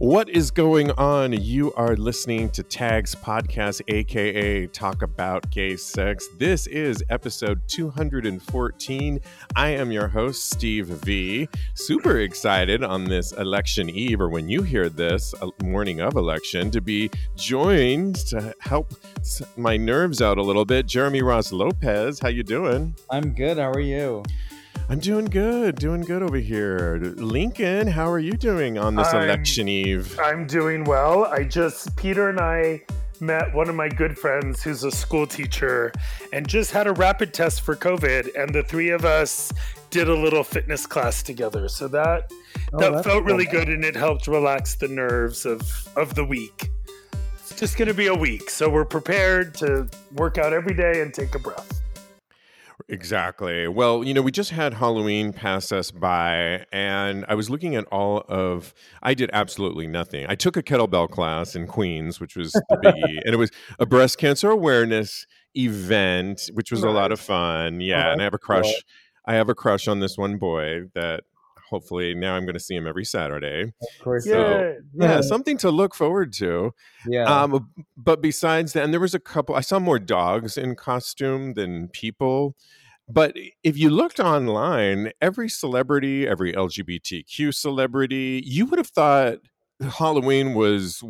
What is going on? You are listening to Tags Podcast, aka Talk About Gay Sex. This is episode 214. I am your host, Steve V. Super excited on this election eve, or when you hear this, uh, morning of election, to be joined to help my nerves out a little bit. Jeremy Ross Lopez, how you doing? I'm good. How are you? I'm doing good, doing good over here. Lincoln, how are you doing on this I'm, election eve? I'm doing well. I just, Peter and I met one of my good friends who's a school teacher and just had a rapid test for COVID. And the three of us did a little fitness class together. So that, oh, that felt really good and it helped relax the nerves of, of the week. It's just going to be a week. So we're prepared to work out every day and take a breath. Exactly. Well, you know, we just had Halloween pass us by, and I was looking at all of. I did absolutely nothing. I took a kettlebell class in Queens, which was the biggie, and it was a breast cancer awareness event, which was a lot of fun. Yeah, oh, and I uh-huh. have a crush. Cool. I have a crush on this one boy that hopefully now I'm going to see him every Saturday. Of course. So, yeah. yeah, something to look forward to. Yeah. Um, but besides that, and there was a couple, I saw more dogs in costume than people. But if you looked online, every celebrity, every LGBTQ celebrity, you would have thought Halloween was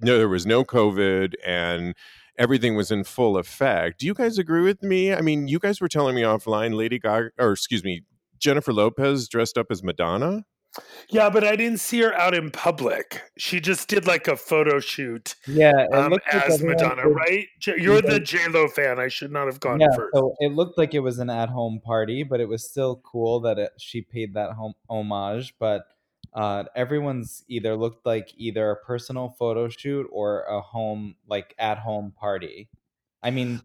no, there was no COVID and everything was in full effect. Do you guys agree with me? I mean, you guys were telling me offline, Lady Gaga, or excuse me, Jennifer Lopez dressed up as Madonna. Yeah, but I didn't see her out in public. She just did like a photo shoot. Yeah, um, as Madonna, right? You're the J Lo fan. I should not have gone yeah, first. So it looked like it was an at-home party, but it was still cool that it, she paid that home homage. But uh, everyone's either looked like either a personal photo shoot or a home, like at-home party. I mean,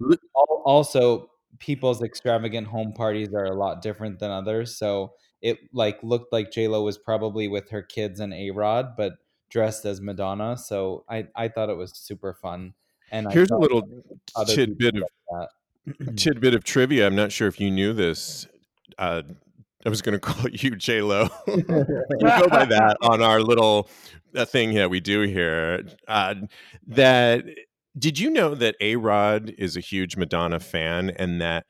also people's extravagant home parties are a lot different than others. So it like looked like J Lo was probably with her kids and A Rod, but dressed as Madonna. So I I thought it was super fun. And here's a little tidbit of tidbit of trivia. I'm not sure if you knew this. Uh, I was going to call you J Lo. we go by that on our little uh, thing that we do here. Uh, that did you know that A Rod is a huge Madonna fan and that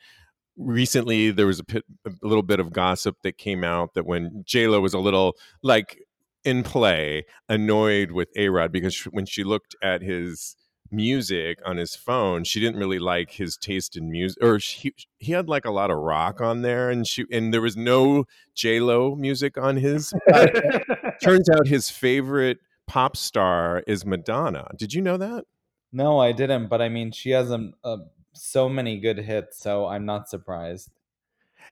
recently there was a, pit, a little bit of gossip that came out that when J Lo was a little like in play, annoyed with A Rod because when she looked at his music on his phone, she didn't really like his taste in music, or she, he had like a lot of rock on there, and she and there was no J Lo music on his. turns out his favorite pop star is Madonna. Did you know that? No, I didn't. But I mean, she has a, a so many good hits, so I'm not surprised.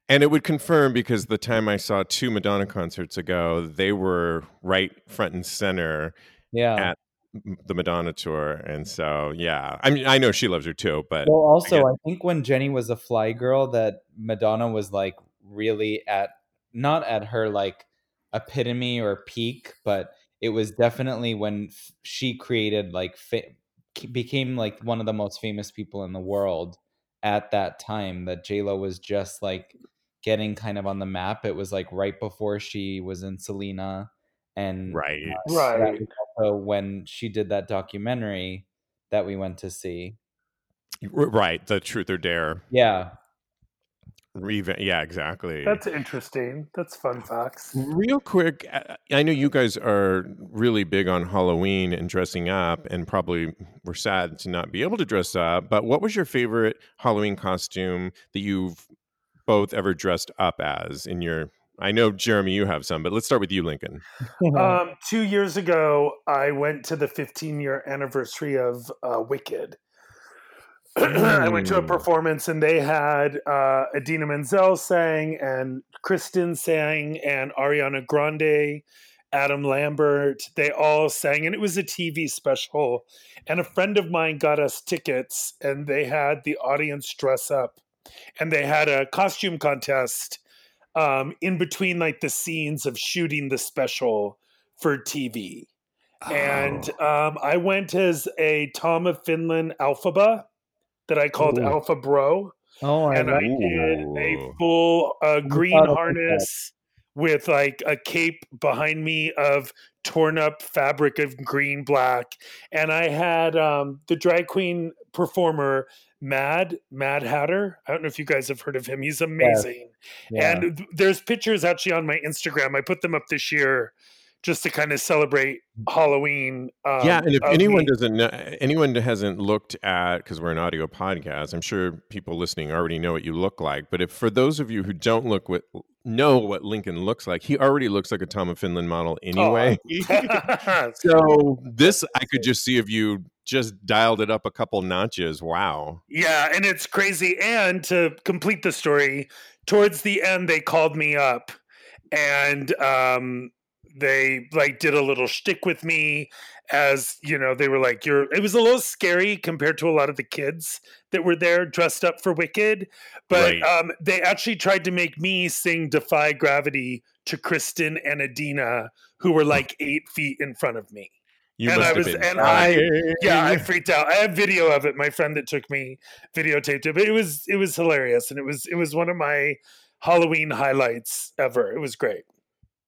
And it would confirm because the time I saw two Madonna concerts ago, they were right front and center yeah. at the Madonna tour. And so, yeah, I mean, I know she loves her too, but. Well, also, I, I think when Jenny was a fly girl, that Madonna was like really at, not at her like epitome or peak, but it was definitely when she created like became like one of the most famous people in the world at that time that Lo was just like getting kind of on the map. It was like right before she was in Selena and right uh, right also when she did that documentary that we went to see. Right, the Truth or Dare. Yeah. Reva- yeah, exactly. That's interesting. That's fun facts. Real quick, I know you guys are really big on Halloween and dressing up, and probably were sad to not be able to dress up. But what was your favorite Halloween costume that you've both ever dressed up as in your? I know Jeremy, you have some, but let's start with you, Lincoln. um, two years ago, I went to the 15 year anniversary of uh, Wicked I went to a performance and they had uh, Idina Menzel sang and Kristin sang and Ariana Grande, Adam Lambert. They all sang and it was a TV special. And a friend of mine got us tickets and they had the audience dress up and they had a costume contest um, in between like the scenes of shooting the special for TV. Oh. And um, I went as a Tom of Finland Elphaba that I called Ooh. Alpha Bro. Oh, I and I did a full uh, green harness with like a cape behind me of torn up fabric of green black and i had um, the drag queen performer mad mad hatter i don't know if you guys have heard of him he's amazing yeah. Yeah. and there's pictures actually on my instagram i put them up this year just to kind of celebrate Halloween. Um, yeah, and if anyone me. doesn't know, anyone hasn't looked at because we're an audio podcast, I'm sure people listening already know what you look like. But if for those of you who don't look what know what Lincoln looks like, he already looks like a Tom of Finland model anyway. Oh. so this I could just see if you just dialed it up a couple notches. Wow. Yeah, and it's crazy. And to complete the story, towards the end, they called me up and um they like did a little shtick with me as you know they were like you're it was a little scary compared to a lot of the kids that were there dressed up for wicked but right. um, they actually tried to make me sing defy gravity to Kristin and Idina who were like eight feet in front of me you and I was, and I, yeah, I freaked out. I have video of it. My friend that took me videotaped it, but it was, it was hilarious, and it was, it was one of my Halloween highlights ever. It was great.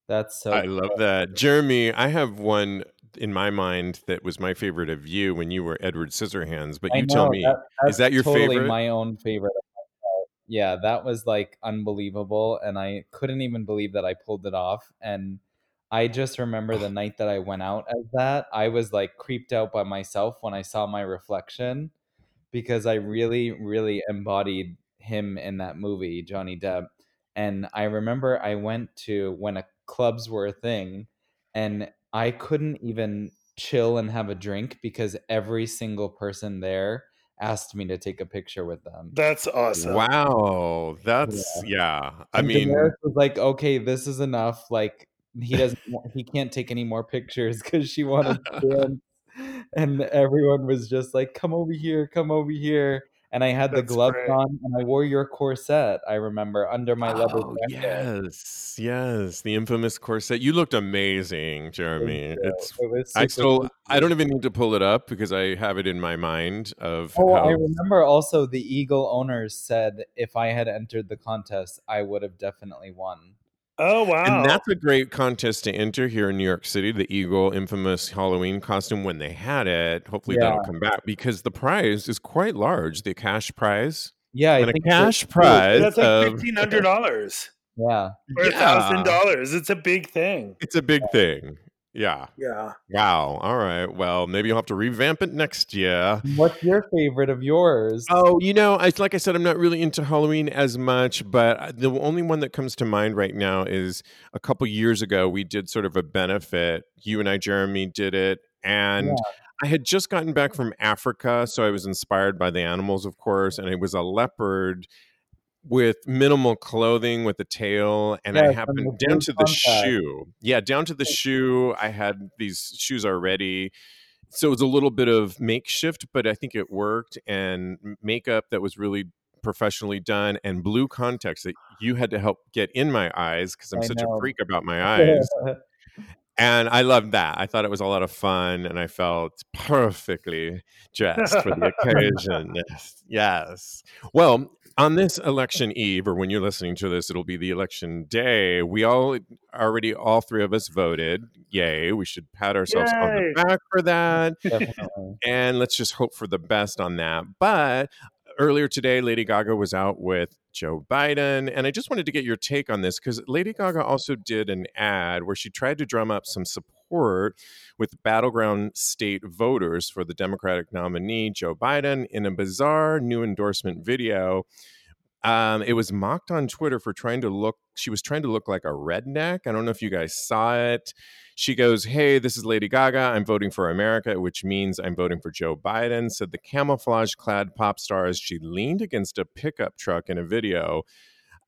That's so. I cool. love that, Jeremy. I have one in my mind that was my favorite of you when you were Edward Scissorhands. But you know, tell me, that, is that your totally favorite? My own favorite. Yeah, that was like unbelievable, and I couldn't even believe that I pulled it off. And I just remember the night that I went out as that, I was like creeped out by myself when I saw my reflection because I really, really embodied him in that movie, Johnny Depp. And I remember I went to when a clubs were a thing and I couldn't even chill and have a drink because every single person there asked me to take a picture with them. That's awesome. Wow. That's yeah. yeah. I and mean Daenerys was like, okay, this is enough. Like he doesn't he can't take any more pictures because she wanted to dance. And everyone was just like, come over here, come over here and I had That's the gloves great. on and I wore your corset. I remember under my leather oh, jacket. Yes, yes, the infamous corset. You looked amazing, Jeremy. It's it I still I don't even need to pull it up because I have it in my mind of. Oh, how... I remember also the Eagle owners said if I had entered the contest, I would have definitely won. Oh wow! And that's a great contest to enter here in New York City. The Eagle infamous Halloween costume when they had it. Hopefully yeah. that'll come back because the prize is quite large. The cash prize. Yeah, I think cash prize. That's like fifteen hundred dollars. Yeah, or a thousand dollars. It's a big thing. It's a big thing. Yeah. Yeah. Wow. All right. Well, maybe you'll have to revamp it next year. What's your favorite of yours? Oh, you know, I, like I said, I'm not really into Halloween as much, but uh, the only one that comes to mind right now is a couple years ago, we did sort of a benefit. You and I, Jeremy, did it. And yeah. I had just gotten back from Africa. So I was inspired by the animals, of course. And it was a leopard with minimal clothing with a tail and yeah, i happened down to the shoe yeah down to the shoe i had these shoes already so it was a little bit of makeshift but i think it worked and makeup that was really professionally done and blue contacts that you had to help get in my eyes because i'm I such know. a freak about my eyes and I loved that. I thought it was a lot of fun, and I felt perfectly dressed for the occasion. yes. yes. Well, on this election eve, or when you're listening to this, it'll be the election day. We all already, all three of us voted. Yay! We should pat ourselves Yay. on the back for that, and let's just hope for the best on that. But earlier today, Lady Gaga was out with Joe Biden. And I just wanted to get your take on this because Lady Gaga also did an ad where she tried to drum up some support with battleground state voters for the Democratic nominee, Joe Biden, in a bizarre new endorsement video. Um, it was mocked on Twitter for trying to look, she was trying to look like a redneck. I don't know if you guys saw it. She goes, Hey, this is Lady Gaga. I'm voting for America, which means I'm voting for Joe Biden, said the camouflage clad pop star as she leaned against a pickup truck in a video.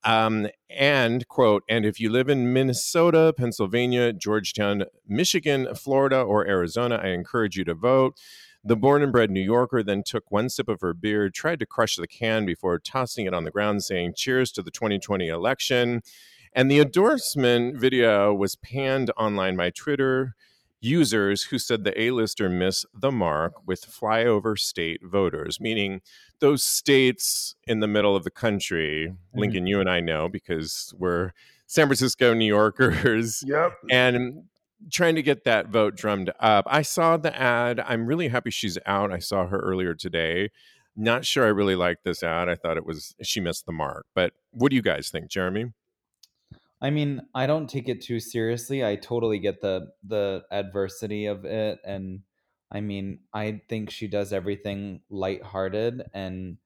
Um, and quote, and if you live in Minnesota, Pennsylvania, Georgetown, Michigan, Florida, or Arizona, I encourage you to vote. The born and bred New Yorker then took one sip of her beer, tried to crush the can before tossing it on the ground, saying, Cheers to the 2020 election. And the endorsement video was panned online by Twitter users who said the A-lister missed the mark with flyover state voters, meaning those states in the middle of the country. Mm-hmm. Lincoln, you and I know because we're San Francisco New Yorkers. Yep. And trying to get that vote drummed up. I saw the ad. I'm really happy she's out. I saw her earlier today. Not sure I really liked this ad. I thought it was she missed the mark. But what do you guys think, Jeremy? I mean, I don't take it too seriously. I totally get the the adversity of it and I mean, I think she does everything lighthearted and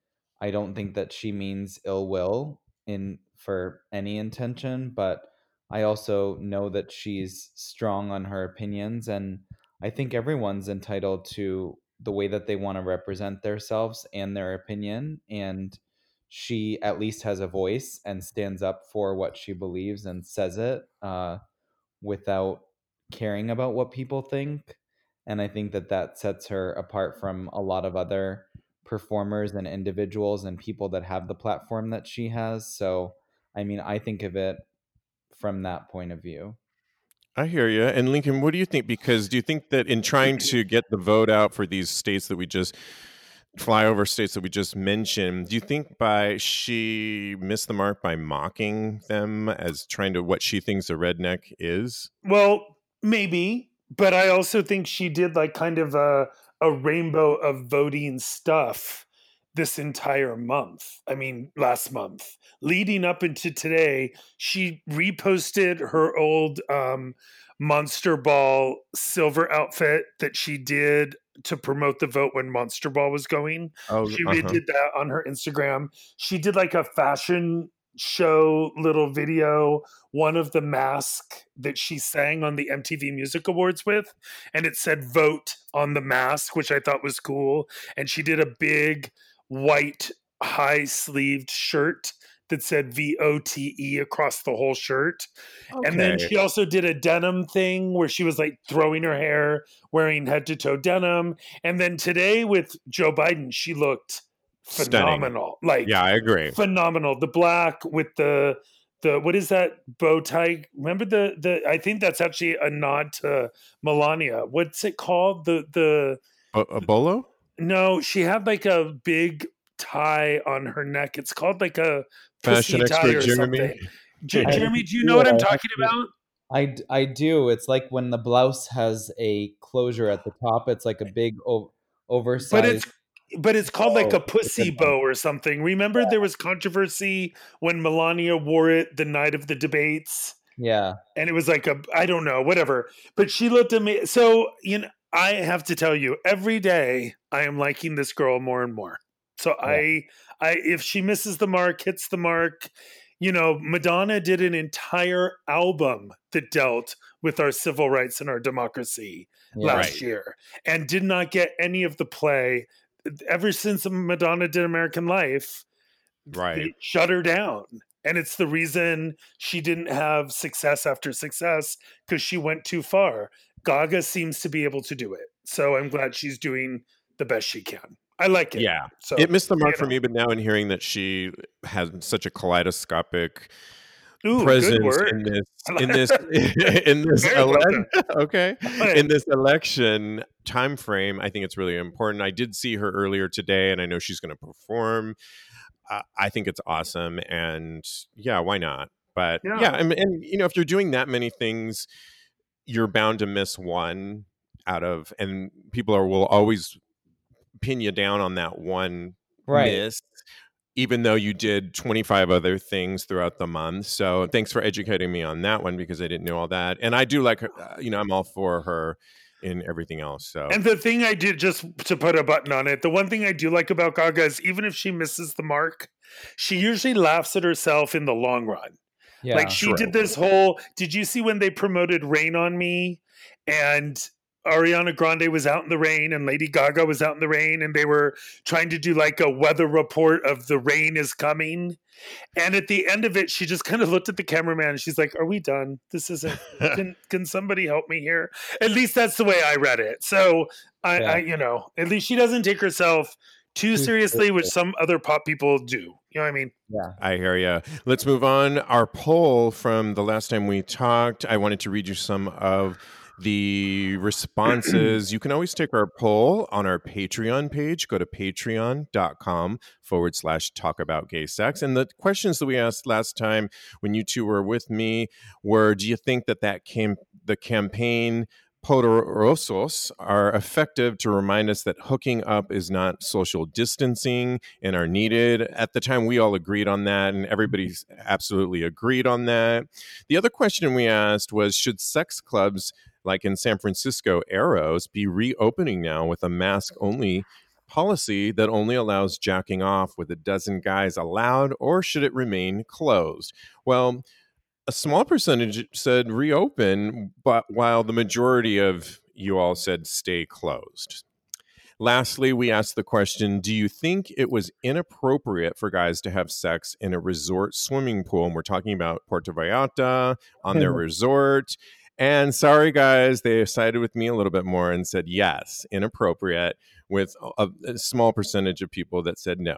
I don't think that she means ill will in for any intention, but I also know that she's strong on her opinions and I think everyone's entitled to the way that they want to represent themselves and their opinion and she at least has a voice and stands up for what she believes and says it uh, without caring about what people think and i think that that sets her apart from a lot of other performers and individuals and people that have the platform that she has so i mean i think of it from that point of view I hear you. And Lincoln, what do you think? Because do you think that in trying to get the vote out for these states that we just flyover states that we just mentioned, do you think by she missed the mark by mocking them as trying to what she thinks a redneck is? Well, maybe, but I also think she did like kind of a a rainbow of voting stuff this entire month. I mean, last month, leading up into today, she reposted her old um, Monster Ball silver outfit that she did to promote the vote when Monster Ball was going. Oh, she uh-huh. did that on her Instagram. She did like a fashion show little video one of the mask that she sang on the MTV Music Awards with and it said vote on the mask which I thought was cool and she did a big white high sleeved shirt that said V O T E across the whole shirt. Okay. And then she also did a denim thing where she was like throwing her hair, wearing head to toe denim. And then today with Joe Biden, she looked phenomenal. Stunning. Like, yeah, I agree. Phenomenal. The black with the the what is that bow tie? Remember the the I think that's actually a nod to Melania. What's it called? The the a, a bolo? No, she had like a big tie on her neck. It's called like a fashion expert Jeremy. J- Jeremy, do you know what I'm talking about? I, I do. It's like when the blouse has a closure at the top. It's like a big o- oversized. But it's but it's called like a oh, pussy bow or something. Remember there was controversy when Melania wore it the night of the debates. Yeah, and it was like a I don't know whatever. But she looked at me. So you know, I have to tell you, every day I am liking this girl more and more. So yeah. I I if she misses the mark, hits the mark, you know, Madonna did an entire album that dealt with our civil rights and our democracy yeah, last right. year and did not get any of the play ever since Madonna did American Life. Right. shut her down. And it's the reason she didn't have success after success because she went too far. Gaga seems to be able to do it. So I'm glad she's doing the best she can. I like it. Yeah. So it missed the mark for know. me, but now in hearing that she has such a kaleidoscopic Ooh, presence in this in this in this election okay in this election time frame i think it's really important. I did see her earlier today and i know she's going to perform. Uh, i think it's awesome and yeah why not? But yeah, yeah. and, and you know if you're doing that many things you're bound to miss one out of and people are will always pin you down on that one right. miss even though you did 25 other things throughout the month. So thanks for educating me on that one because I didn't know all that. And I do like her, uh, you know, I'm all for her in everything else. So And the thing I did just to put a button on it, the one thing I do like about Gaga is even if she misses the mark, she usually laughs at herself in the long run. Yeah, like she true. did this whole did you see when they promoted Rain on Me and Ariana Grande was out in the rain and Lady Gaga was out in the rain and they were trying to do like a weather report of the rain is coming. And at the end of it, she just kind of looked at the cameraman and she's like, Are we done? This isn't can can somebody help me here? At least that's the way I read it. So I, yeah. I you know, at least she doesn't take herself too seriously, which some other pop people do. You know what I mean? Yeah. I hear you. Let's move on. Our poll from the last time we talked, I wanted to read you some of the responses. you can always take our poll on our Patreon page. Go to patreon.com forward slash talk about gay sex. And the questions that we asked last time when you two were with me were do you think that that came the campaign poderosos are effective to remind us that hooking up is not social distancing and are needed. At the time, we all agreed on that, and everybody's absolutely agreed on that. The other question we asked was Should sex clubs like in San Francisco, Eros, be reopening now with a mask only policy that only allows jacking off with a dozen guys allowed, or should it remain closed? Well, a small percentage said reopen, but while the majority of you all said stay closed. Lastly, we asked the question Do you think it was inappropriate for guys to have sex in a resort swimming pool? And we're talking about Puerto Vallarta on their mm-hmm. resort. And sorry, guys, they sided with me a little bit more and said yes, inappropriate, with a, a small percentage of people that said no.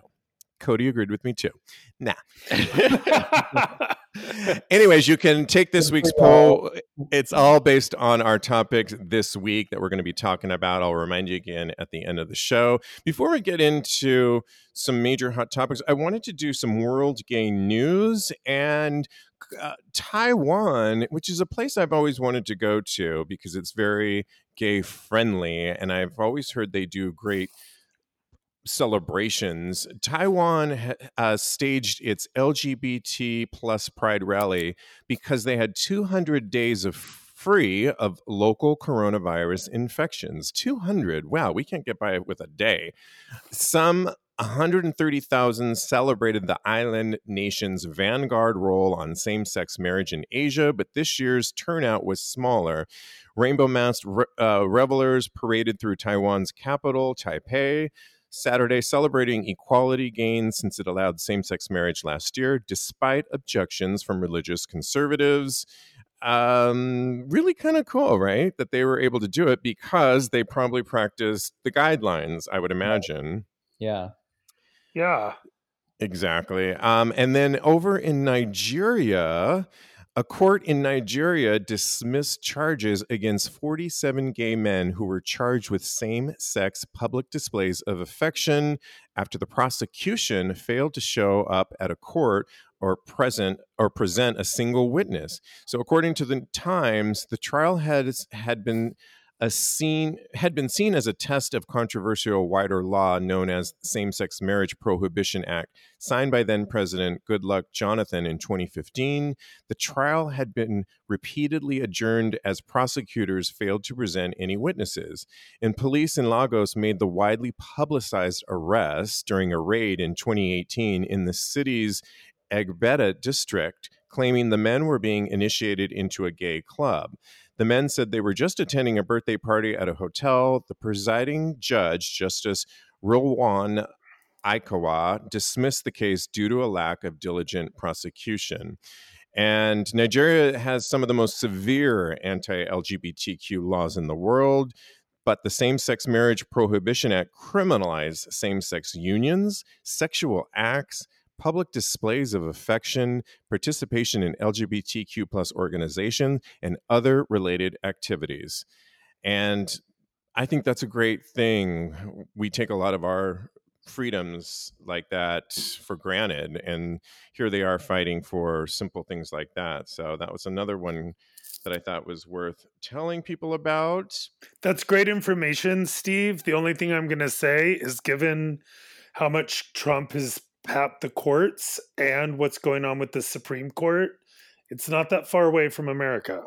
Cody agreed with me too. Nah. Anyways, you can take this week's poll. It's all based on our topic this week that we're going to be talking about. I'll remind you again at the end of the show. Before we get into some major hot topics, I wanted to do some world gay news and uh, Taiwan, which is a place I've always wanted to go to because it's very gay friendly. And I've always heard they do great celebrations, Taiwan uh, staged its LGBT plus Pride rally because they had 200 days of free of local coronavirus infections. 200. Wow, we can't get by with a day. Some 130,000 celebrated the island nation's vanguard role on same sex marriage in Asia, but this year's turnout was smaller. Rainbow masked re- uh, revelers paraded through Taiwan's capital, Taipei Saturday celebrating equality gains since it allowed same sex marriage last year, despite objections from religious conservatives. Um, really kind of cool, right? That they were able to do it because they probably practiced the guidelines, I would imagine. Yeah. Yeah. Exactly. Um, and then over in Nigeria, a court in Nigeria dismissed charges against 47 gay men who were charged with same sex public displays of affection after the prosecution failed to show up at a court or present or present a single witness. So according to the Times, the trial had had been a scene had been seen as a test of controversial wider law known as Same-Sex Marriage Prohibition Act, signed by then President Goodluck Jonathan in 2015. The trial had been repeatedly adjourned as prosecutors failed to present any witnesses. And police in Lagos made the widely publicized arrest during a raid in 2018 in the city's Egbeda district, claiming the men were being initiated into a gay club. The men said they were just attending a birthday party at a hotel. The presiding judge, Justice Rilwan Aikawa, dismissed the case due to a lack of diligent prosecution. And Nigeria has some of the most severe anti LGBTQ laws in the world, but the Same Sex Marriage Prohibition Act criminalizes same sex unions, sexual acts, public displays of affection, participation in LGBTQ plus organizations, and other related activities. And I think that's a great thing. We take a lot of our freedoms like that for granted, and here they are fighting for simple things like that. So that was another one that I thought was worth telling people about. That's great information, Steve. The only thing I'm going to say is given how much Trump has at the courts and what's going on with the Supreme Court, it's not that far away from America.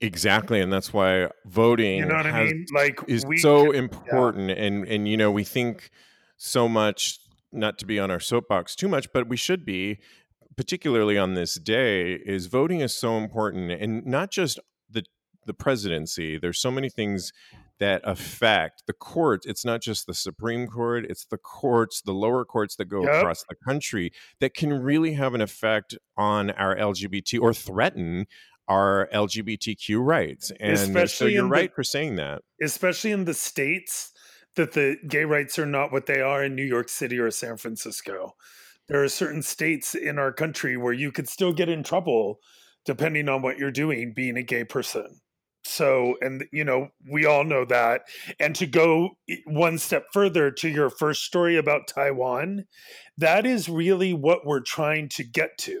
Exactly, and that's why voting you know what has, I mean? Like is so can, important. Yeah. And and you know we think so much, not to be on our soapbox too much, but we should be, particularly on this day. Is voting is so important, and not just the the presidency. There's so many things that affect the courts. It's not just the Supreme Court, it's the courts, the lower courts that go yep. across the country that can really have an effect on our LGBT or threaten our LGBTQ rights. And especially so you're right the, for saying that. Especially in the states that the gay rights are not what they are in New York City or San Francisco. There are certain states in our country where you could still get in trouble depending on what you're doing being a gay person. So and you know we all know that and to go one step further to your first story about taiwan that is really what we're trying to get to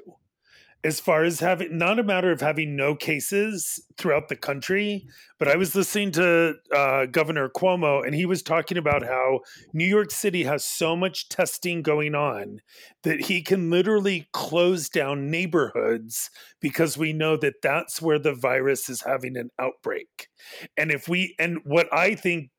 as far as having not a matter of having no cases throughout the country, but I was listening to uh, Governor Cuomo, and he was talking about how New York City has so much testing going on that he can literally close down neighborhoods because we know that that's where the virus is having an outbreak. And if we, and what I think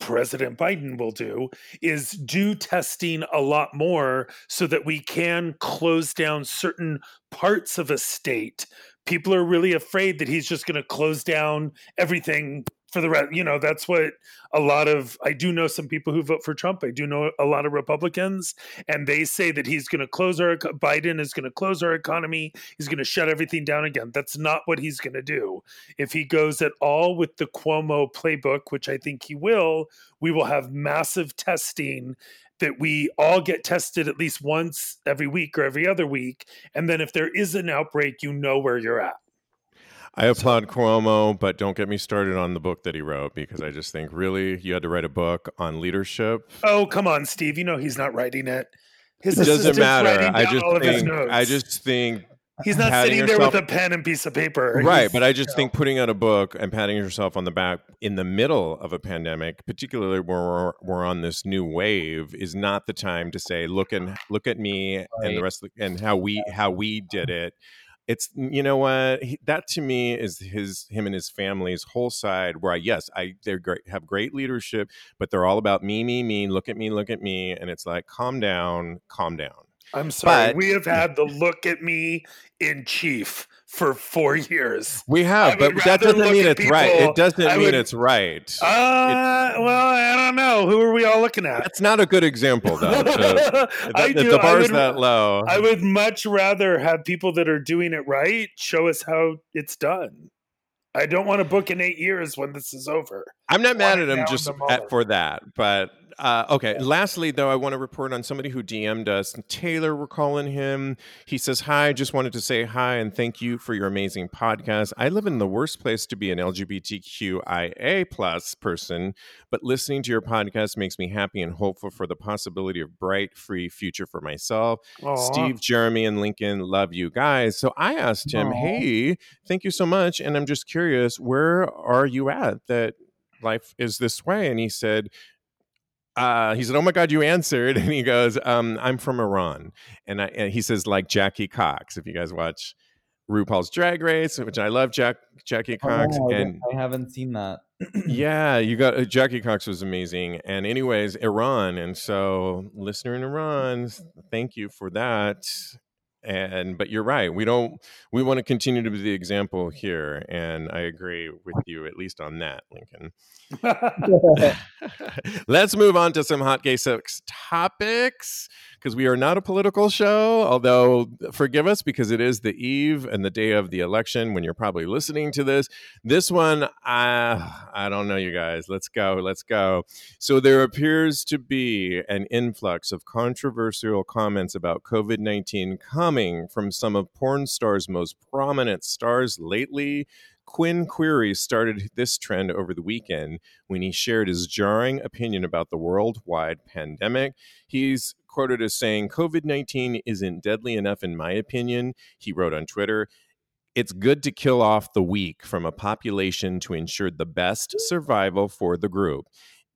President Biden will do is do testing a lot more so that we can close down certain parts of a state. People are really afraid that he's just going to close down everything for the rest. You know, that's what a lot of I do know some people who vote for Trump. I do know a lot of Republicans, and they say that he's going to close our Biden is going to close our economy. He's going to shut everything down again. That's not what he's going to do. If he goes at all with the Cuomo playbook, which I think he will, we will have massive testing that we all get tested at least once every week or every other week. And then if there is an outbreak, you know where you're at. I applaud Cuomo, but don't get me started on the book that he wrote because I just think really you had to write a book on leadership. Oh, come on, Steve. You know he's not writing it. His it doesn't matter. I just think I just think He's not sitting yourself, there with a pen and piece of paper. Right, he's, but I just you know. think putting out a book and patting yourself on the back in the middle of a pandemic, particularly where we're, we're on this new wave, is not the time to say, "Look and look at me right. and the rest of the, and how we how we did it." It's you know what? He, that to me is his him and his family's whole side where I yes I they're great have great leadership but they're all about me me me look at me look at me and it's like calm down calm down. I'm sorry but, we have had the look at me in chief for four years. We have, but that doesn't mean it's people, right. It doesn't I mean would, it's right. Uh, it, well, I don't know. Who are we all looking at? That's not a good example, though. To, that, I do, the bar's would, that low. I would much rather have people that are doing it right show us how it's done. I don't want to book in eight years when this is over. I'm not mad at him just at, for that, but uh, okay. Lastly, though, I want to report on somebody who DM'd us. Taylor, we're calling him. He says, Hi, just wanted to say hi and thank you for your amazing podcast. I live in the worst place to be an LGBTQIA plus person, but listening to your podcast makes me happy and hopeful for the possibility of bright, free future for myself. Aww. Steve, Jeremy, and Lincoln love you guys. So I asked him, Aww. Hey, thank you so much. And I'm just curious, where are you at that life is this way? And he said, uh, he said, "Oh my God, you answered!" And he goes, um, "I'm from Iran," and, I, and he says, "Like Jackie Cox." If you guys watch RuPaul's Drag Race, which I love, Jack Jackie Cox, oh, and I haven't seen that. yeah, you got uh, Jackie Cox was amazing, and anyways, Iran, and so listener in Iran, thank you for that. And but you're right, we don't we want to continue to be the example here, and I agree with you at least on that, Lincoln. Let's move on to some hot gay sex topics because we are not a political show. Although, forgive us because it is the eve and the day of the election when you're probably listening to this. This one, I, I don't know, you guys. Let's go. Let's go. So, there appears to be an influx of controversial comments about COVID 19 coming from some of porn stars' most prominent stars lately. Quin Quire started this trend over the weekend when he shared his jarring opinion about the worldwide pandemic. He's quoted as saying, COVID 19 isn't deadly enough, in my opinion. He wrote on Twitter, it's good to kill off the weak from a population to ensure the best survival for the group.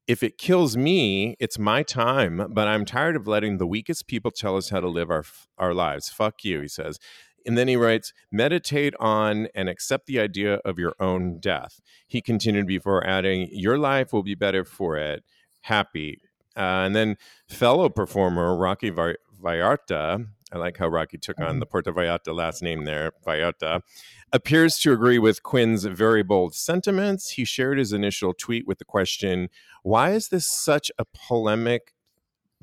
If it kills me, it's my time, but I'm tired of letting the weakest people tell us how to live our, our lives. Fuck you, he says. And then he writes, meditate on and accept the idea of your own death. He continued before adding, your life will be better for it. Happy. Uh, and then fellow performer Rocky Vallarta, I like how Rocky took on mm-hmm. the Puerto Vallarta last name there, Vallarta, appears to agree with Quin's very bold sentiments. He shared his initial tweet with the question, Why is this such a polemic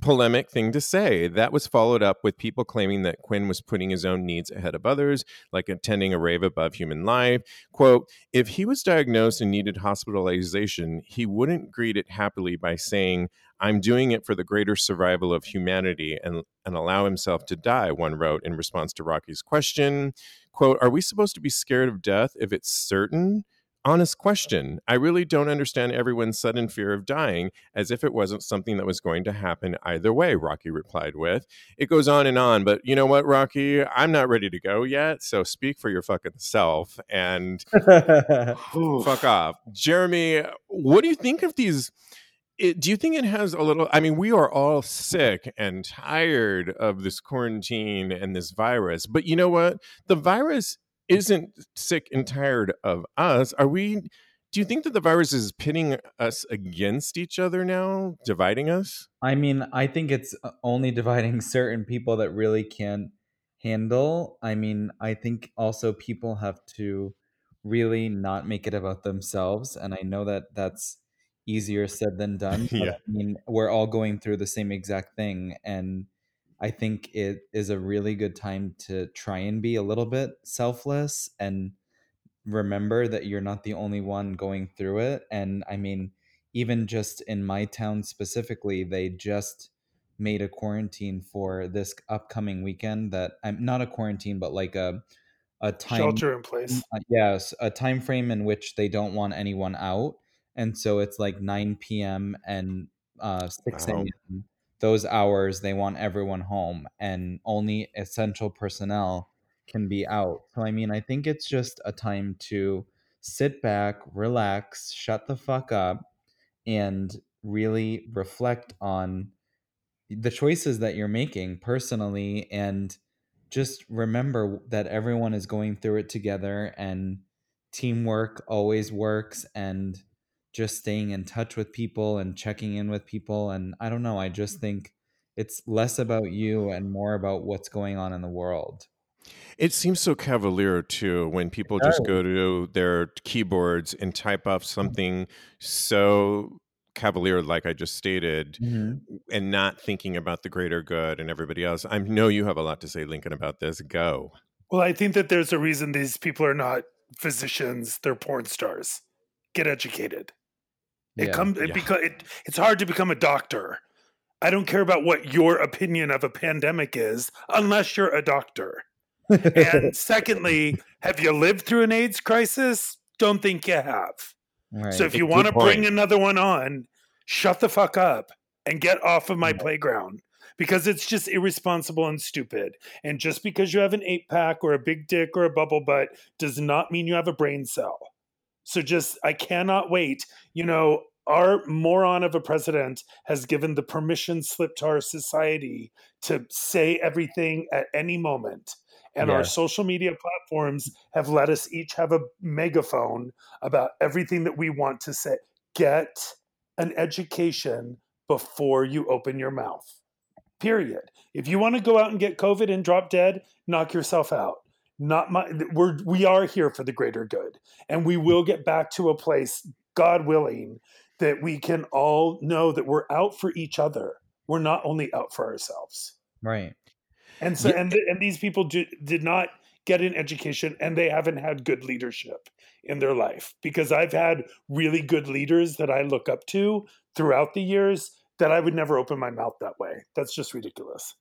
polemic thing to say. That was followed up with people claiming that Quinn was putting his own needs ahead of others, like attending a rave above human life. Quote, if he was diagnosed and needed hospitalization, he wouldn't greet it happily by saying, I'm doing it for the greater survival of humanity and, and allow himself to die, one wrote in response to Rocky's question. Quote, Are we supposed to be scared of death if it's certain? honest question. I really don't understand everyone's sudden fear of dying as if it wasn't something that was going to happen either way, Rocky replied with. It goes on and on, but you know what, Rocky? I'm not ready to go yet, so speak for your fucking self and fuck off. Jeremy, what do you think of these? It, do you think it has a little i mean we are all sick and tired of this quarantine and this virus but you know what the virus isn't sick and tired of us. Are we? Do you think that the virus is pitting us against each other now, dividing us? I mean, I think it's uh, only dividing certain people that really can't handle. I mean, I think also people have to really not make it about themselves. And I know that that's easier said than done. yeah. I mean, we're all going through the same exact thing. And I think it is a really good time to try and be a little bit selfless and remember that you're not the only one going through it. And I mean, even just in my town specifically, they just made a quarantine for this upcoming weekend that I'm not a quarantine, but like a a time shelter in place. Uh, yes, a time frame in which they don't want anyone out. And so it's like 9 p.m. and uh, 6 a.m. Wow those hours they want everyone home and only essential personnel can be out. So I mean, I think it's just a time to sit back, relax, shut the fuck up and really reflect on the choices that you're making personally and just remember that everyone is going through it together and teamwork always works and just staying in touch with people and checking in with people. And I don't know, I just think it's less about you and more about what's going on in the world. It seems so cavalier too when people just go to their keyboards and type up something so cavalier, like I just stated, mm-hmm. and not thinking about the greater good and everybody else. I know you have a lot to say, Lincoln, about this. Go. Well, I think that there's a reason these people are not physicians; they're porn stars. Get educated. It yeah. comes it yeah. because it, it's hard to become a doctor. I don't care about what your opinion of a pandemic is unless you're a doctor. and secondly, have you lived through an AIDS crisis? Don't think you have. Right. So if you want to bring another one on, shut the fuck up and get off of my yeah. playground because it's just irresponsible and stupid. And just because you have an eight pack or a big dick or a bubble butt does not mean you have a brain cell. So just, I cannot wait. You know, our moron of a president has given the permission slip to our society to say everything at any moment. And our social media platforms have let us each have a megaphone about everything that we want to say. Get an education before you open your mouth. Period. If you want to go out and get COVID and drop dead, knock yourself out not my we're we are here for the greater good and we will get back to a place god willing that we can all know that we're out for each other. We're not only out for ourselves. Right. And so yeah. and and these people do, did not get an education and they haven't had good leadership in their life because i've had really good leaders that i look up to throughout the years that i would never open my mouth that way. That's just ridiculous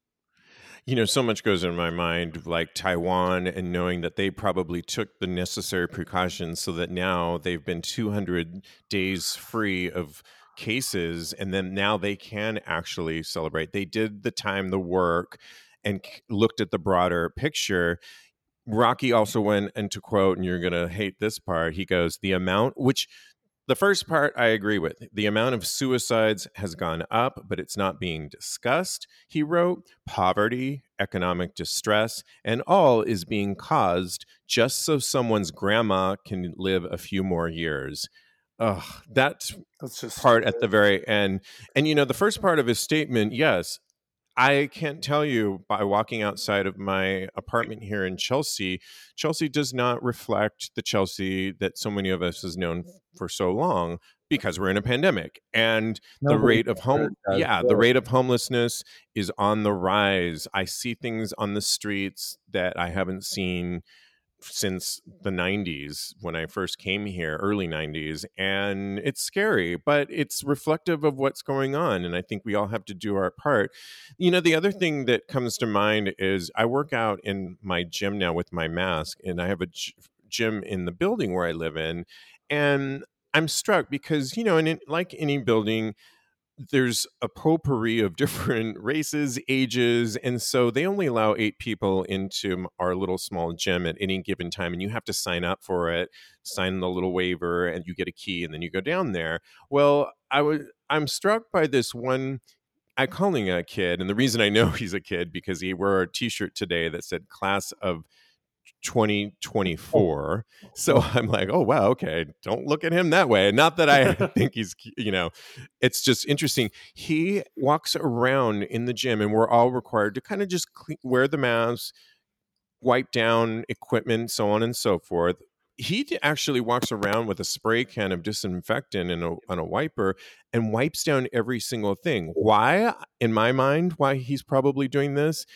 you know, so much goes in my mind, like Taiwan, and knowing that they probably took the necessary precautions so that now they've been 200 days free of cases, and then now they can actually celebrate. They did the time, the work, and looked at the broader picture. Rocky also went into quote, and you're going to hate this part. He goes, The amount, which the first part I agree with. The amount of suicides has gone up, but it's not being discussed. He wrote, poverty, economic distress, and all is being caused just so someone's grandma can live a few more years. Ugh, that That's just part at the very end. And you know, the first part of his statement, yes, I can't tell you by walking outside of my apartment here in Chelsea, Chelsea does not reflect the Chelsea that so many of us has known for so long because we're in a pandemic and the rate of home yeah the rate of homelessness is on the rise. I see things on the streets that i haven't seen since the 90s when I first came here, early 90s. And it's scary, but it's reflective of what's going on. And I think we all have to do our part. You know, the other thing that comes to mind is I work out in my gym now with my mask, and I have a gym in the building where I live in. And I'm struck because, you know, and like any building, there's a potpourri of different races, ages, and so they only allow eight people into our little small gym at any given time, and you have to sign up for it, sign the little waiver, and you get a key, and then you go down there. Well, I was I'm struck by this one. I calling a kid, and the reason I know he's a kid because he wore a T-shirt today that said "Class of 2024. So oh. I'm like, oh, wow, okay, don't look at him that way. Not that I think he's, you know, it's just interesting. He walks around in the gym, and we're all required to kind of just clean, wear the masks, wipe down equipment, so on and so forth. He actually walks around with a spray can of disinfectant and a, and a wiper and wipes down every single thing. Why, in my mind, why he's probably doing this,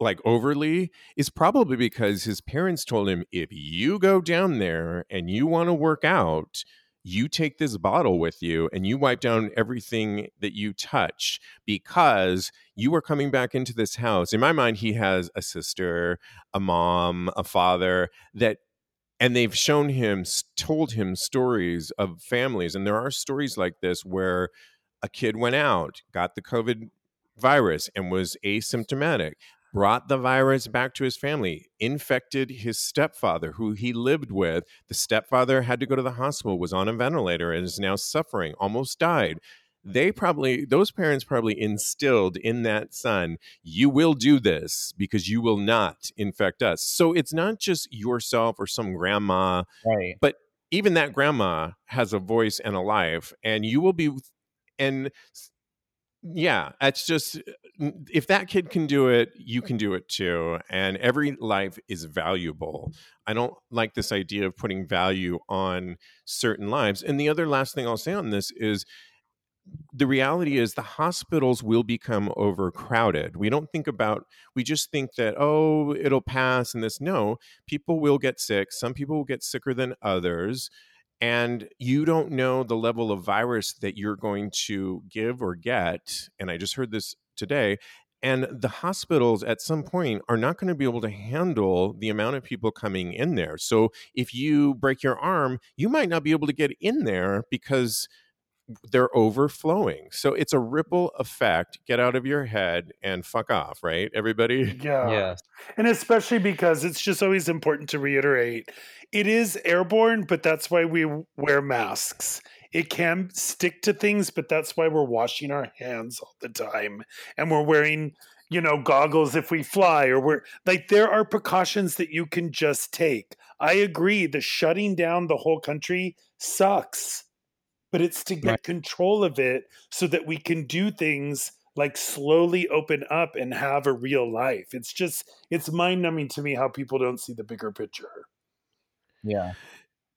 like overly is probably because his parents told him if you go down there and you want to work out you take this bottle with you and you wipe down everything that you touch because you are coming back into this house. In my mind he has a sister a mom a father that and they've shown him told him stories of families and there are stories like this where a kid went out got the covid virus and was asymptomatic brought the virus back to his family, infected his stepfather, who he lived with. The stepfather had to go to the hospital, was on a ventilator, and is now suffering, almost died. They probably, those parents probably instilled in that son, you will do this because you will not infect us. So it's not just yourself or some grandma, right. but even that grandma has a voice and a life, and you will be, and yeah, it's just if that kid can do it, you can do it too. And every life is valuable. I don't like this idea of putting value on certain lives. And the other last thing I'll say on this is the reality is the hospitals will become overcrowded. We don't think about, we just think that, oh, it'll pass and this. No, people will get sick. Some people will get sicker than others and you don't know the level of virus that you're going to give or get. And I just heard this today. And the hospitals at some point are not going to be able to handle the amount of people coming in there. So if you break your arm, you might not be able to get in there because they're overflowing. So it's a ripple effect. Get out of your head and fuck off, right? Everybody? Yeah. Yes. And especially because it's just always important to reiterate it is airborne, but that's why we wear masks it can stick to things, but that's why we're washing our hands all the time and we're wearing, you know, goggles if we fly or we're like there are precautions that you can just take. I agree, the shutting down the whole country sucks, but it's to get right. control of it so that we can do things like slowly open up and have a real life. It's just it's mind numbing to me how people don't see the bigger picture. Yeah.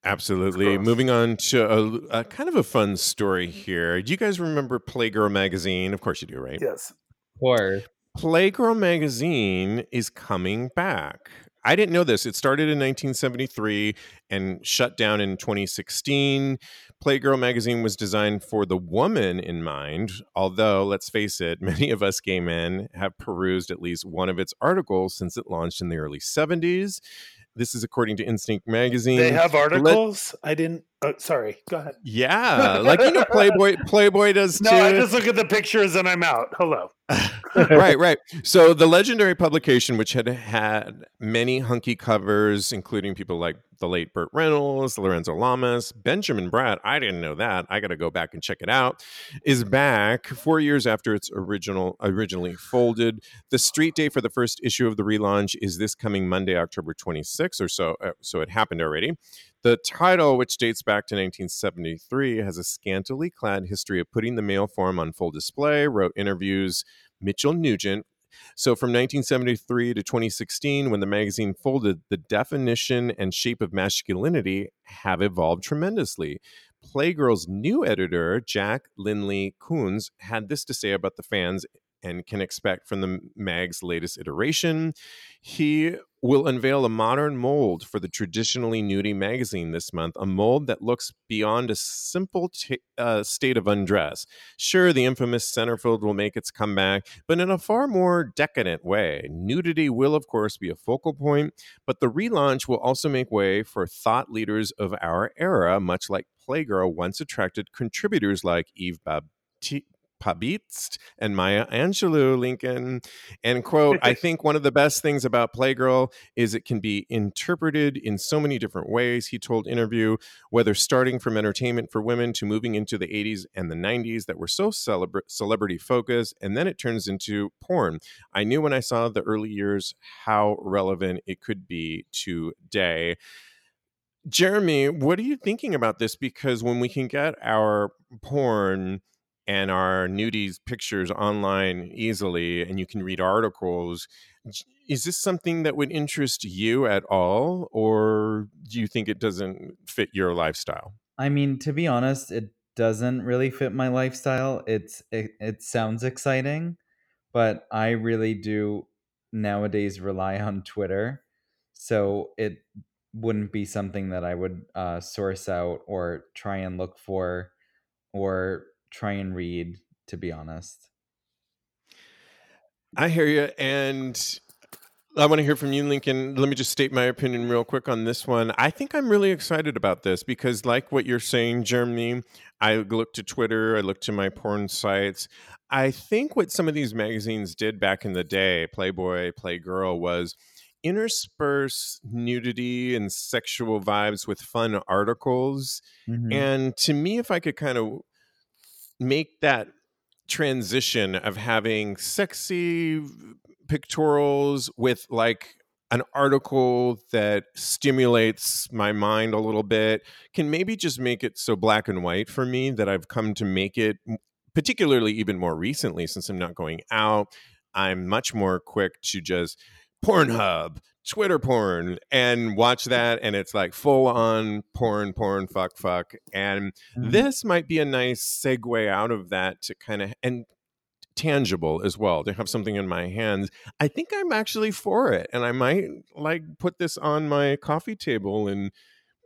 Absolutely. Moving on to a, a, kind of a fun story here. Do you guys remember Playgirl magazine? Of course you do, right? Yes. Or Playgirl magazine is coming back. I didn't know this. It started in 1973 and shut down in 2016. Playgirl magazine was designed for the woman in mind, although, let's face it, many of us gay men have perused at least one of its articles since it launched in the early 70s. This is according to Instinct magazine. They have articles. Let, I didn't. Oh, sorry. Go ahead. Yeah, like you know, Playboy. Playboy does no, too. I just look at the pictures and I'm out. Hello. right, right. So the legendary publication, which had had many hunky covers, including people like the late Burt Reynolds, Lorenzo Lamas, Benjamin Bratt. I didn't know that. I got to go back and check it out. Is back four years after its original originally folded. The street date for the first issue of the relaunch is this coming Monday, October 26th or so. Uh, so it happened already. The title, which dates back to 1973, has a scantily clad history of putting the male form on full display, wrote interviews Mitchell Nugent. So from 1973 to 2016, when the magazine folded, the definition and shape of masculinity have evolved tremendously. Playgirl's new editor, Jack Lindley Kunz, had this to say about the fans and can expect from the mag's latest iteration. He will unveil a modern mold for the traditionally nudie magazine this month, a mold that looks beyond a simple t- uh, state of undress. Sure, the infamous centerfold will make its comeback, but in a far more decadent way. Nudity will, of course, be a focal point, but the relaunch will also make way for thought leaders of our era, much like Playgirl once attracted contributors like Eve Baptiste Pabst and Maya Angelou Lincoln. And quote, I think one of the best things about Playgirl is it can be interpreted in so many different ways. He told interview, whether starting from entertainment for women to moving into the 80s and the 90s that were so celebra- celebrity focused, and then it turns into porn. I knew when I saw the early years how relevant it could be today. Jeremy, what are you thinking about this? Because when we can get our porn and our nudies pictures online easily and you can read articles is this something that would interest you at all or do you think it doesn't fit your lifestyle? I mean to be honest it doesn't really fit my lifestyle. It's it, it sounds exciting but i really do nowadays rely on twitter so it wouldn't be something that i would uh, source out or try and look for or try and read, to be honest. I hear you. And I want to hear from you, Lincoln. Let me just state my opinion real quick on this one. I think I'm really excited about this because, like what you're saying, Jeremy, I look to Twitter, I look to my porn sites. I think what some of these magazines did back in the day, Playboy, Playgirl, was intersperse nudity and sexual vibes with fun articles. Mm-hmm. And to me, if I could kind of make that transition of having sexy pictorials with like an article that stimulates my mind a little bit can maybe just make it so black and white for me that I've come to make it particularly even more recently since I'm not going out. I'm much more quick to just Pornhub Twitter porn and watch that, and it's like full on porn, porn, fuck, fuck. And mm-hmm. this might be a nice segue out of that to kind of and tangible as well to have something in my hands. I think I'm actually for it, and I might like put this on my coffee table and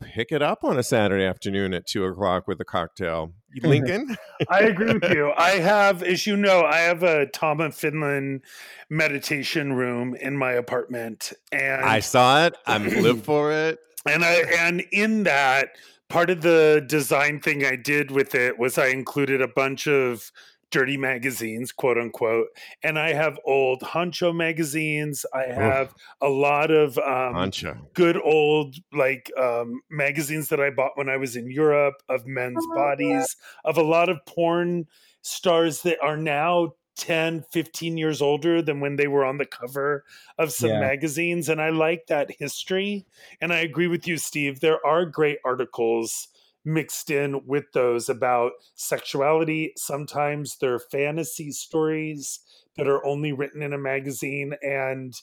pick it up on a Saturday afternoon at two o'clock with a cocktail. Mm-hmm. Lincoln? I agree with you. I have, as you know, I have a Tom and Finland meditation room in my apartment. And I saw it. I'm live for it. And I and in that part of the design thing I did with it was I included a bunch of dirty magazines, quote unquote. And I have old Honcho magazines. I have a lot of um, good old like um, magazines that I bought when I was in Europe of men's bodies, of a lot of porn stars that are now 10 15 years older than when they were on the cover of some yeah. magazines and i like that history and i agree with you steve there are great articles mixed in with those about sexuality. Sometimes they're fantasy stories that are only written in a magazine. And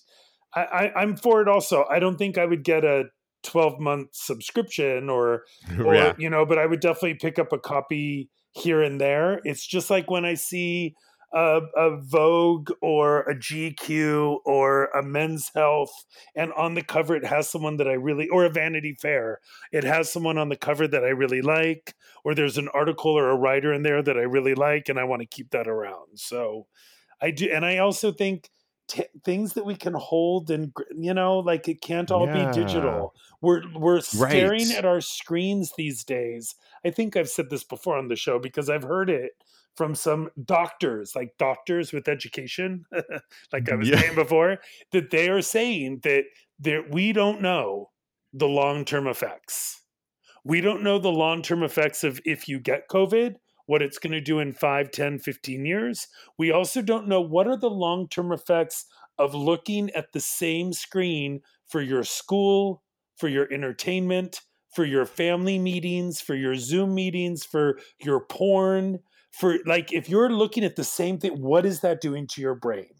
I, I, am for it also. I don't think I would get a 12 month subscription or, or yeah. you know, but I would definitely pick up a copy here and there. It's just like when I see a, a, Vogue or a GQ or a Men's Health, and on the cover it has someone that I really, or a Vanity Fair, it has someone on the cover that I really like, or there's an article or a writer in there that I really like, and I want to keep that around. So I do, and I also think. T- things that we can hold and you know like it can't all yeah. be digital we're we're staring right. at our screens these days i think i've said this before on the show because i've heard it from some doctors, like doctors with education, like I was yeah. saying before, that they are saying that that we don't know the long term effects. We don't know the long term effects of if you get COVID, what it's going to do in 5, 10, 15 years. We also don't know what are the long term effects of looking at the same screen for your school, for your entertainment, for your family meetings, for your Zoom meetings, for your porn, for like if you're looking at the same thing, what is that doing to your brain?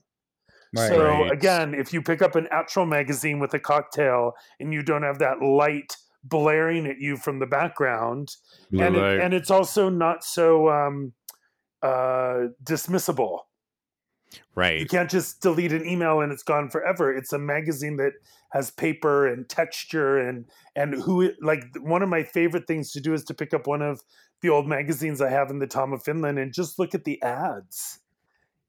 Right. So Right. again, if you pick up an actual magazine with a cocktail and you don't have that light blaring at you from the background, Blue and it, and it's also not so um, uh, dismissible. You can't just delete an email and it's gone forever. It's a magazine that has paper and texture and and who it- like one of my favorite things to do is to pick up one of the old magazines I have in the Tom of Finland and just look at the ads.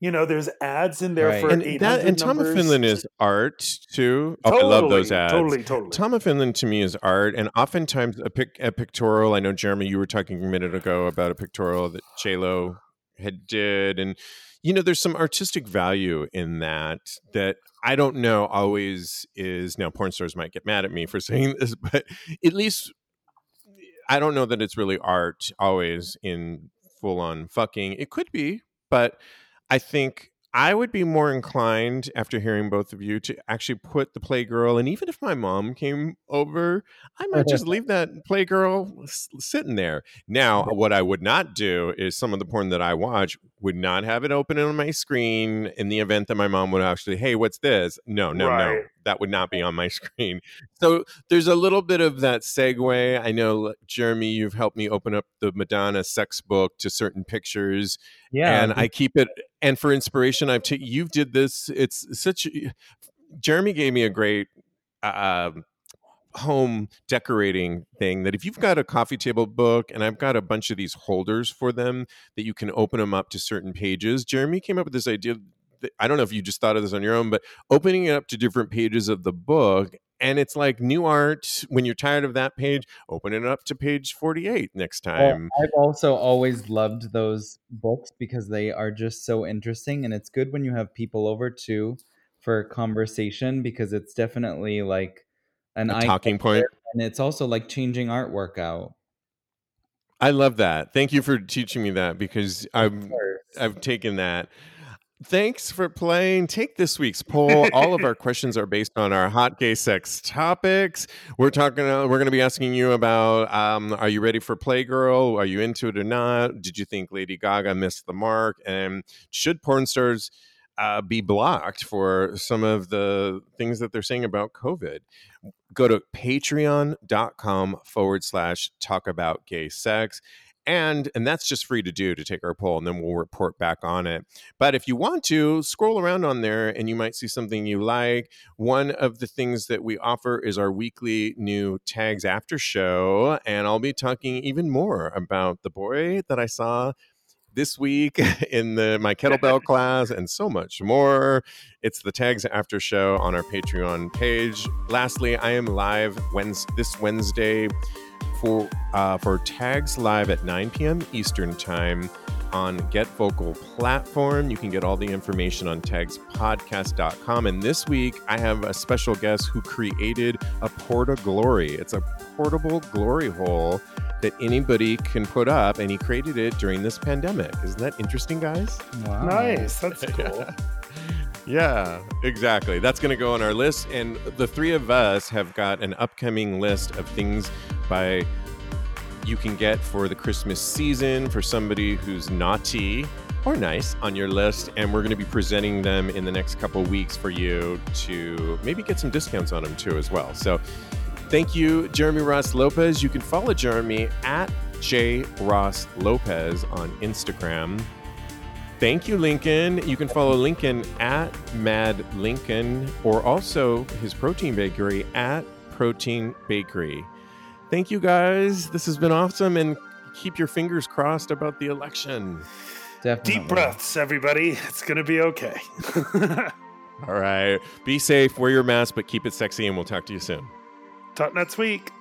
You know, there's ads in there Right. for And 800 that and Tom of. Finland is art too. Oh, I love those ads. Totally, totally. Tom of Finland to me is art, and oftentimes a, pic, a pictorial. I know Jeremy, you were talking a minute ago about a pictorial that J Lo had did, and you know, there's some artistic value in that that I don't know always is. Now, porn stars might get mad at me for saying this, but at least I don't know that it's really art always in full on fucking. It could be, but I think I would be more inclined after hearing both of you to actually put the Playgirl, and even if my mom came over, I might just leave that Playgirl s- sitting there. Now, what I would not do is some of the porn that I watch would not have it open on my screen in the event that my mom would actually, hey, what's this? No, no, no, Right. That would not be on my screen. So there's a little bit of that segue. I know, Jeremy, you've helped me open up the Madonna sex book to certain pictures Yeah. and I keep it. And for inspiration, I've taken. You did this. It's such. Jeremy gave me a great uh, home decorating thing that if you've got a coffee table book and I've got a bunch of these holders for them that you can open them up to certain pages. Jeremy came up with this idea. I don't know if you just thought of this on your own, but opening it up to different pages of the book. And it's like new art. When you're tired of that page, open it up to page 48 next Well, time. I've also always loved those books because they are just so interesting, and it's good when you have people over too for conversation because it's definitely like an a talking point. and it's also like changing artwork out. I love that. Thank you for teaching me that because I've. I've taken that. Thanks for playing. Take this week's poll. All of our questions are based on our hot gay sex topics. We're talking. Uh, we're going to be asking you about: um, Are you ready for Playgirl? Are you into it or not? Did you think Lady Gaga missed the mark? And should porn stars uh, be blocked for some of the things that they're saying about COVID? Go to patreon.com forward slash talk about gay sex and and that's just free to do to take our poll and then we'll report back on it. But if you want to scroll around on there and you might see something you like. One of the things that we offer is our weekly new tags after show and i'll be talking even more about the boy that i saw this week in the my kettlebell class and so much more. It's the tags after show on our patreon page. Lastly i am live Wednes- this wednesday for uh, for tags live at 9 p.m. Eastern time on Get Vocal platform. You can get all the information on tagspodcast.com. And this week, I have a special guest who created a Porta Glory. It's a portable glory hole that anybody can put up, and he created it during this pandemic. Isn't that interesting, guys? Wow. Nice. That's cool. Yeah, exactly. That's going to go on our list. And the three of us have got an upcoming list of things by you can get for the Christmas season for somebody who's naughty or nice on your list. And we're going to be presenting them in the next couple weeks for you to maybe get some discounts on them too, as well. So thank you, Jeremy Ross Lopez. You can follow Jeremy at J Ross Lopez on Instagram. Thank you, Lincoln. You can follow Lincoln at Mad Lincoln or also his protein bakery at Protein Bakery. Thank you, guys. This has been awesome, and keep your fingers crossed about the election. Definitely. Deep breaths, everybody. It's going to be okay. All right. Be safe, wear your mask, but keep it sexy, and we'll talk to you soon. Talk next week.